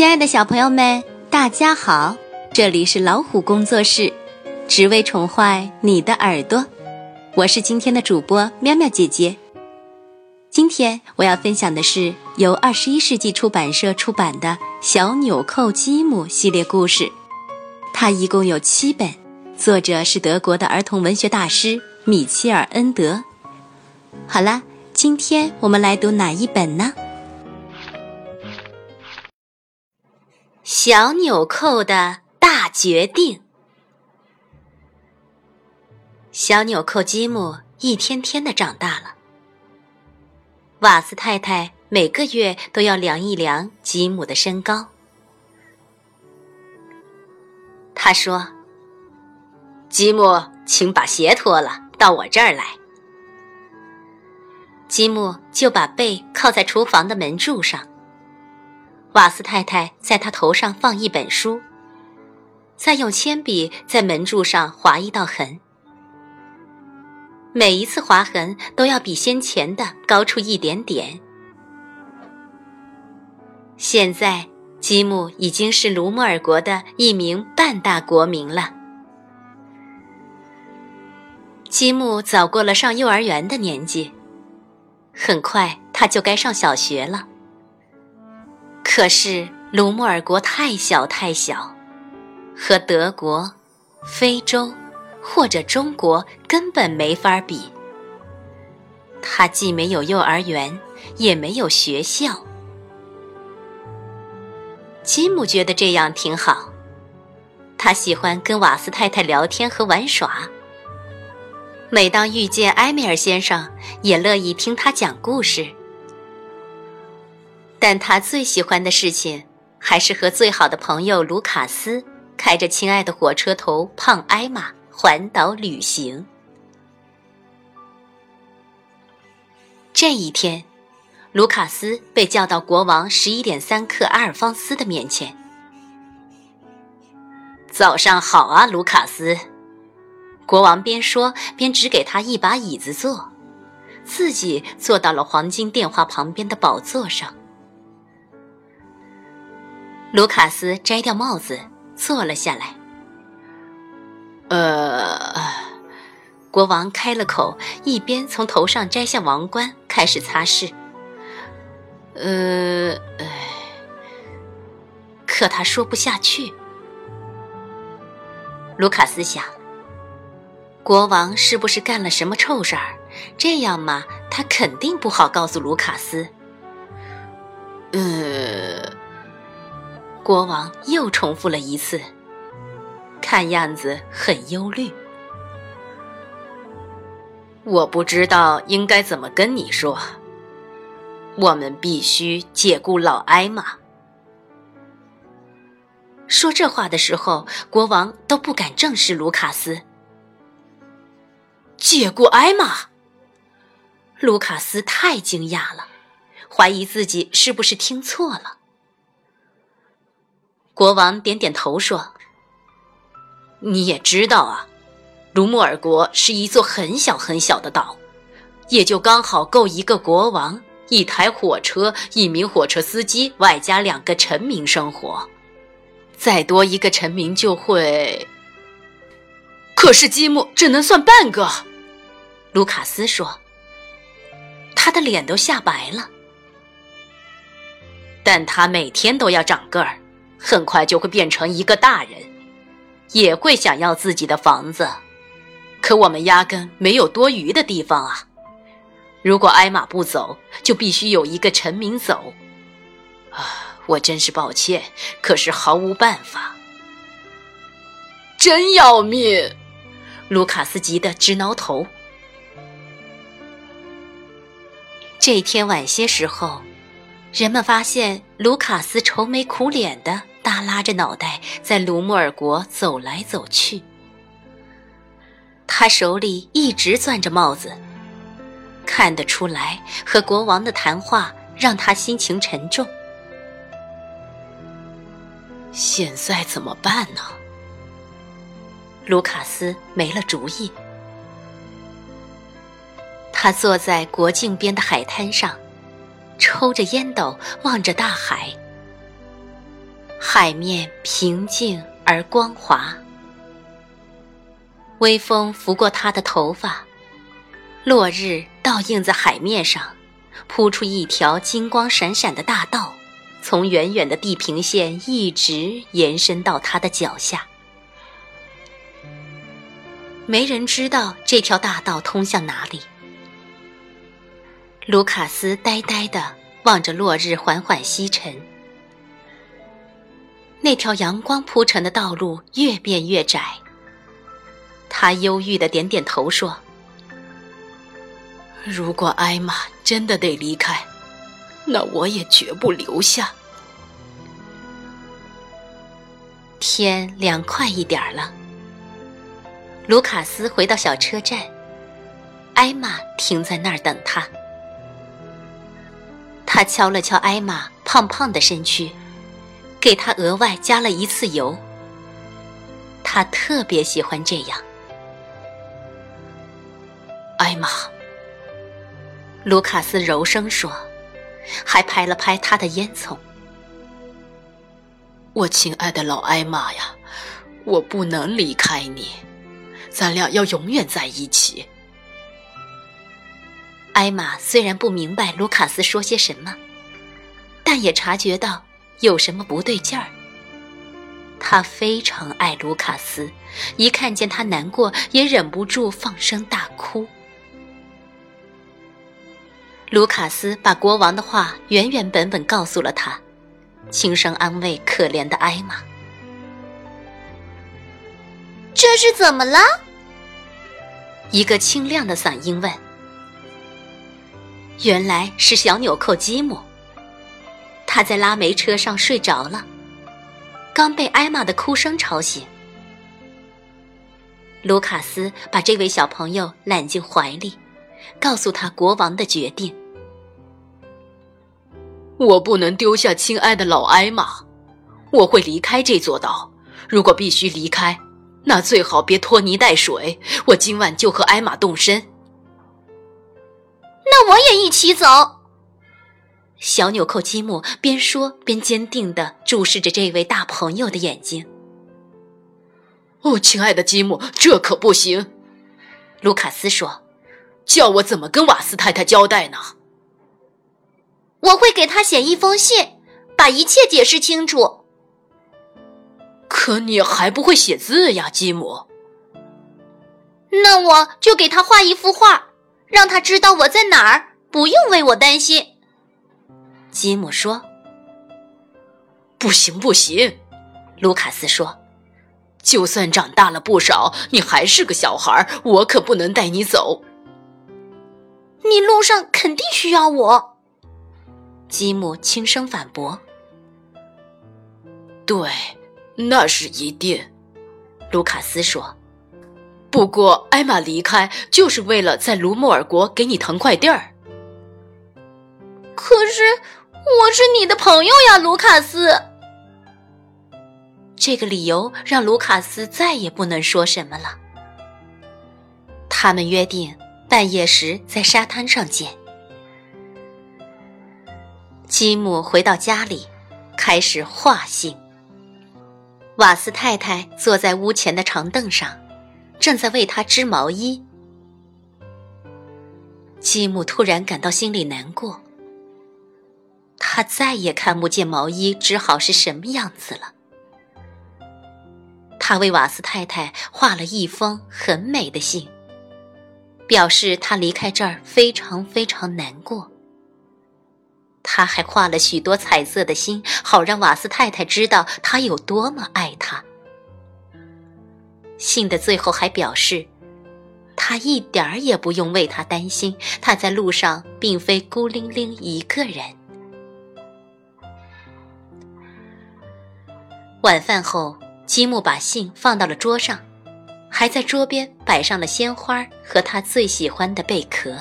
亲爱的小朋友们，大家好！这里是老虎工作室，只为宠坏你的耳朵。我是今天的主播喵喵姐姐。今天我要分享的是由二十一世纪出版社出版的《小纽扣积木》系列故事，它一共有七本，作者是德国的儿童文学大师米切尔恩德。好啦，今天我们来读哪一本呢？小纽扣的大决定。小纽扣积木一天天的长大了。瓦斯太太每个月都要量一量吉姆的身高。他说：“吉姆，请把鞋脱了，到我这儿来。”吉姆就把背靠在厨房的门柱上。瓦斯太太在他头上放一本书，再用铅笔在门柱上划一道痕。每一次划痕都要比先前的高出一点点。现在，吉姆已经是卢莫尔国的一名半大国民了。吉姆早过了上幼儿园的年纪，很快他就该上小学了。可是卢穆尔国太小太小，和德国、非洲或者中国根本没法比。他既没有幼儿园，也没有学校。吉姆觉得这样挺好，他喜欢跟瓦斯太太聊天和玩耍。每当遇见埃米尔先生，也乐意听他讲故事。但他最喜欢的事情，还是和最好的朋友卢卡斯开着亲爱的火车头胖艾玛环岛旅行。这一天，卢卡斯被叫到国王十一点三克阿尔方斯的面前。早上好啊，卢卡斯！国王边说边指给他一把椅子坐，自己坐到了黄金电话旁边的宝座上。卢卡斯摘掉帽子，坐了下来。呃，国王开了口，一边从头上摘下王冠，开始擦拭。呃，唉可他说不下去。卢卡斯想，国王是不是干了什么臭事儿？这样嘛，他肯定不好告诉卢卡斯。呃。国王又重复了一次，看样子很忧虑。我不知道应该怎么跟你说。我们必须解雇老艾玛。说这话的时候，国王都不敢正视卢卡斯。解雇艾玛？卢卡斯太惊讶了，怀疑自己是不是听错了。国王点点头说：“你也知道啊，卢莫尔国是一座很小很小的岛，也就刚好够一个国王、一台火车、一名火车司机，外加两个臣民生活。再多一个臣民就会……可是积木只能算半个。”卢卡斯说，他的脸都吓白了，但他每天都要长个儿。很快就会变成一个大人，也会想要自己的房子，可我们压根没有多余的地方啊！如果艾玛不走，就必须有一个臣民走。啊，我真是抱歉，可是毫无办法。真要命！卢卡斯急得直挠头。这天晚些时候，人们发现卢卡斯愁眉苦脸的。耷拉着脑袋在卢穆尔国走来走去，他手里一直攥着帽子，看得出来和国王的谈话让他心情沉重。现在怎么办呢？卢卡斯没了主意。他坐在国境边的海滩上，抽着烟斗，望着大海。海面平静而光滑，微风拂过他的头发，落日倒映在海面上，铺出一条金光闪闪的大道，从远远的地平线一直延伸到他的脚下。没人知道这条大道通向哪里。卢卡斯呆呆地望着落日缓缓西沉，那条阳光铺成的道路越变越窄。他忧郁的点点头说：“如果艾玛真的得离开，那我也绝不留下。”天凉快一点了。卢卡斯回到小车站，艾玛停在那儿等他。他敲了敲艾玛胖胖的身躯，给他额外加了一次油。他特别喜欢这样。艾玛，卢卡斯柔声说，还拍了拍他的烟囱。我亲爱的老艾玛呀，我不能离开你。咱俩要永远在一起。艾玛虽然不明白卢卡斯说些什么，但也察觉到有什么不对劲儿。她非常爱卢卡斯，一看见他难过，也忍不住放声大哭。卢卡斯把国王的话原原本本告诉了他，轻声安慰可怜的艾玛。这是怎么了？一个清亮的嗓音问：“原来是小纽扣吉姆。他在拉煤车上睡着了，刚被艾玛的哭声吵醒。”卢卡斯把这位小朋友揽进怀里，告诉他国王的决定：“我不能丢下亲爱的老艾玛，我会离开这座岛。如果必须离开。”那最好别拖泥带水，我今晚就和艾玛动身。那我也一起走。小纽扣积木边说边坚定地注视着这位大朋友的眼睛。哦，亲爱的积木，这可不行。卢卡斯说：“叫我怎么跟瓦斯太太交代呢？”我会给他写一封信，把一切解释清楚。可你还不会写字呀，吉姆。那我就给他画一幅画，让他知道我在哪儿，不用为我担心。吉姆说：“不行，不行。”卢卡斯说：“就算长大了不少，你还是个小孩，我可不能带你走。你路上肯定需要我。”吉姆轻声反驳：“对。”那是一定，卢卡斯说。不过艾玛离开就是为了在卢莫尔国给你腾块地儿。可是我是你的朋友呀，卢卡斯。这个理由让卢卡斯再也不能说什么了。他们约定半夜时在沙滩上见。吉姆回到家里，开始画信。瓦斯太太坐在屋前的长凳上，正在为他织毛衣。吉姆突然感到心里难过。他再也看不见毛衣织好是什么样子了。他为瓦斯太太画了一封很美的信，表示他离开这儿非常非常难过。他还画了许多彩色的心，好让瓦斯太太知道他有多么爱她。信的最后还表示，他一点儿也不用为他担心，他在路上并非孤零零一个人。晚饭后，积木把信放到了桌上，还在桌边摆上了鲜花和他最喜欢的贝壳。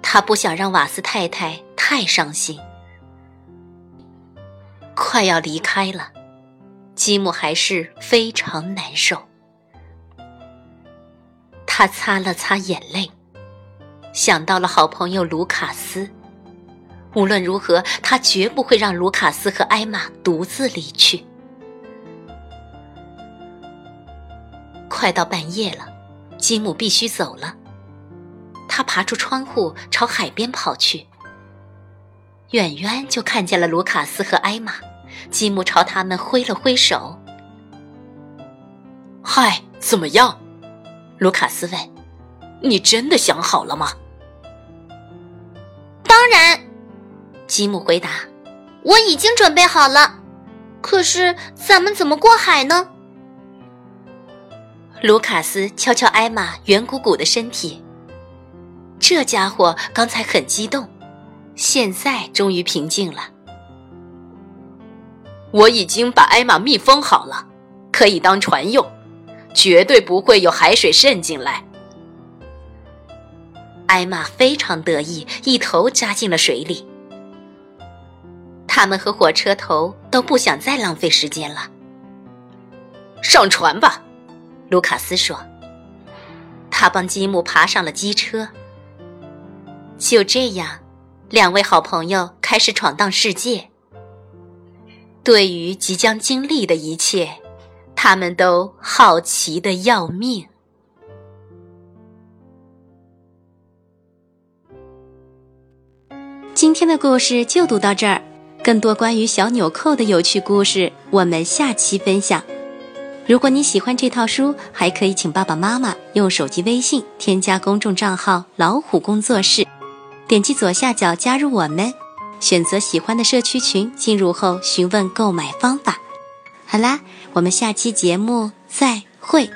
他不想让瓦斯太太太伤心。快要离开了，吉姆还是非常难受。他擦了擦眼泪，想到了好朋友卢卡斯，无论如何，他绝不会让卢卡斯和艾玛独自离去。快到半夜了，吉姆必须走了。他爬出窗户，朝海边跑去。远远就看见了卢卡斯和艾玛，吉姆朝他们挥了挥手。“嗨，怎么样？”卢卡斯问，“你真的想好了吗？”“吉姆回答，“我已经准备好了。可是咱们怎么过海呢？”卢卡斯敲敲艾玛圆鼓鼓的身体。这家伙刚才很激动，现在终于平静了。我已经把艾玛密封好了，可以当船用，绝对不会有海水渗进来。艾玛非常得意，一头扎进了水里。他们和火车头都不想再浪费时间了。上船吧，卢卡斯说。他帮吉姆爬上了机车。就这样，两位好朋友开始闯荡世界。对于即将经历的一切，他们都好奇的要命。今天的故事就读到这儿，更多关于小纽扣的有趣故事，我们下期分享。如果你喜欢这套书，还可以请爸爸妈妈用手机微信添加公众账号“老虎工作室”。点击左下角加入我们，选择喜欢的社区群，进入后询问购买方法。好啦，我们下期节目再会。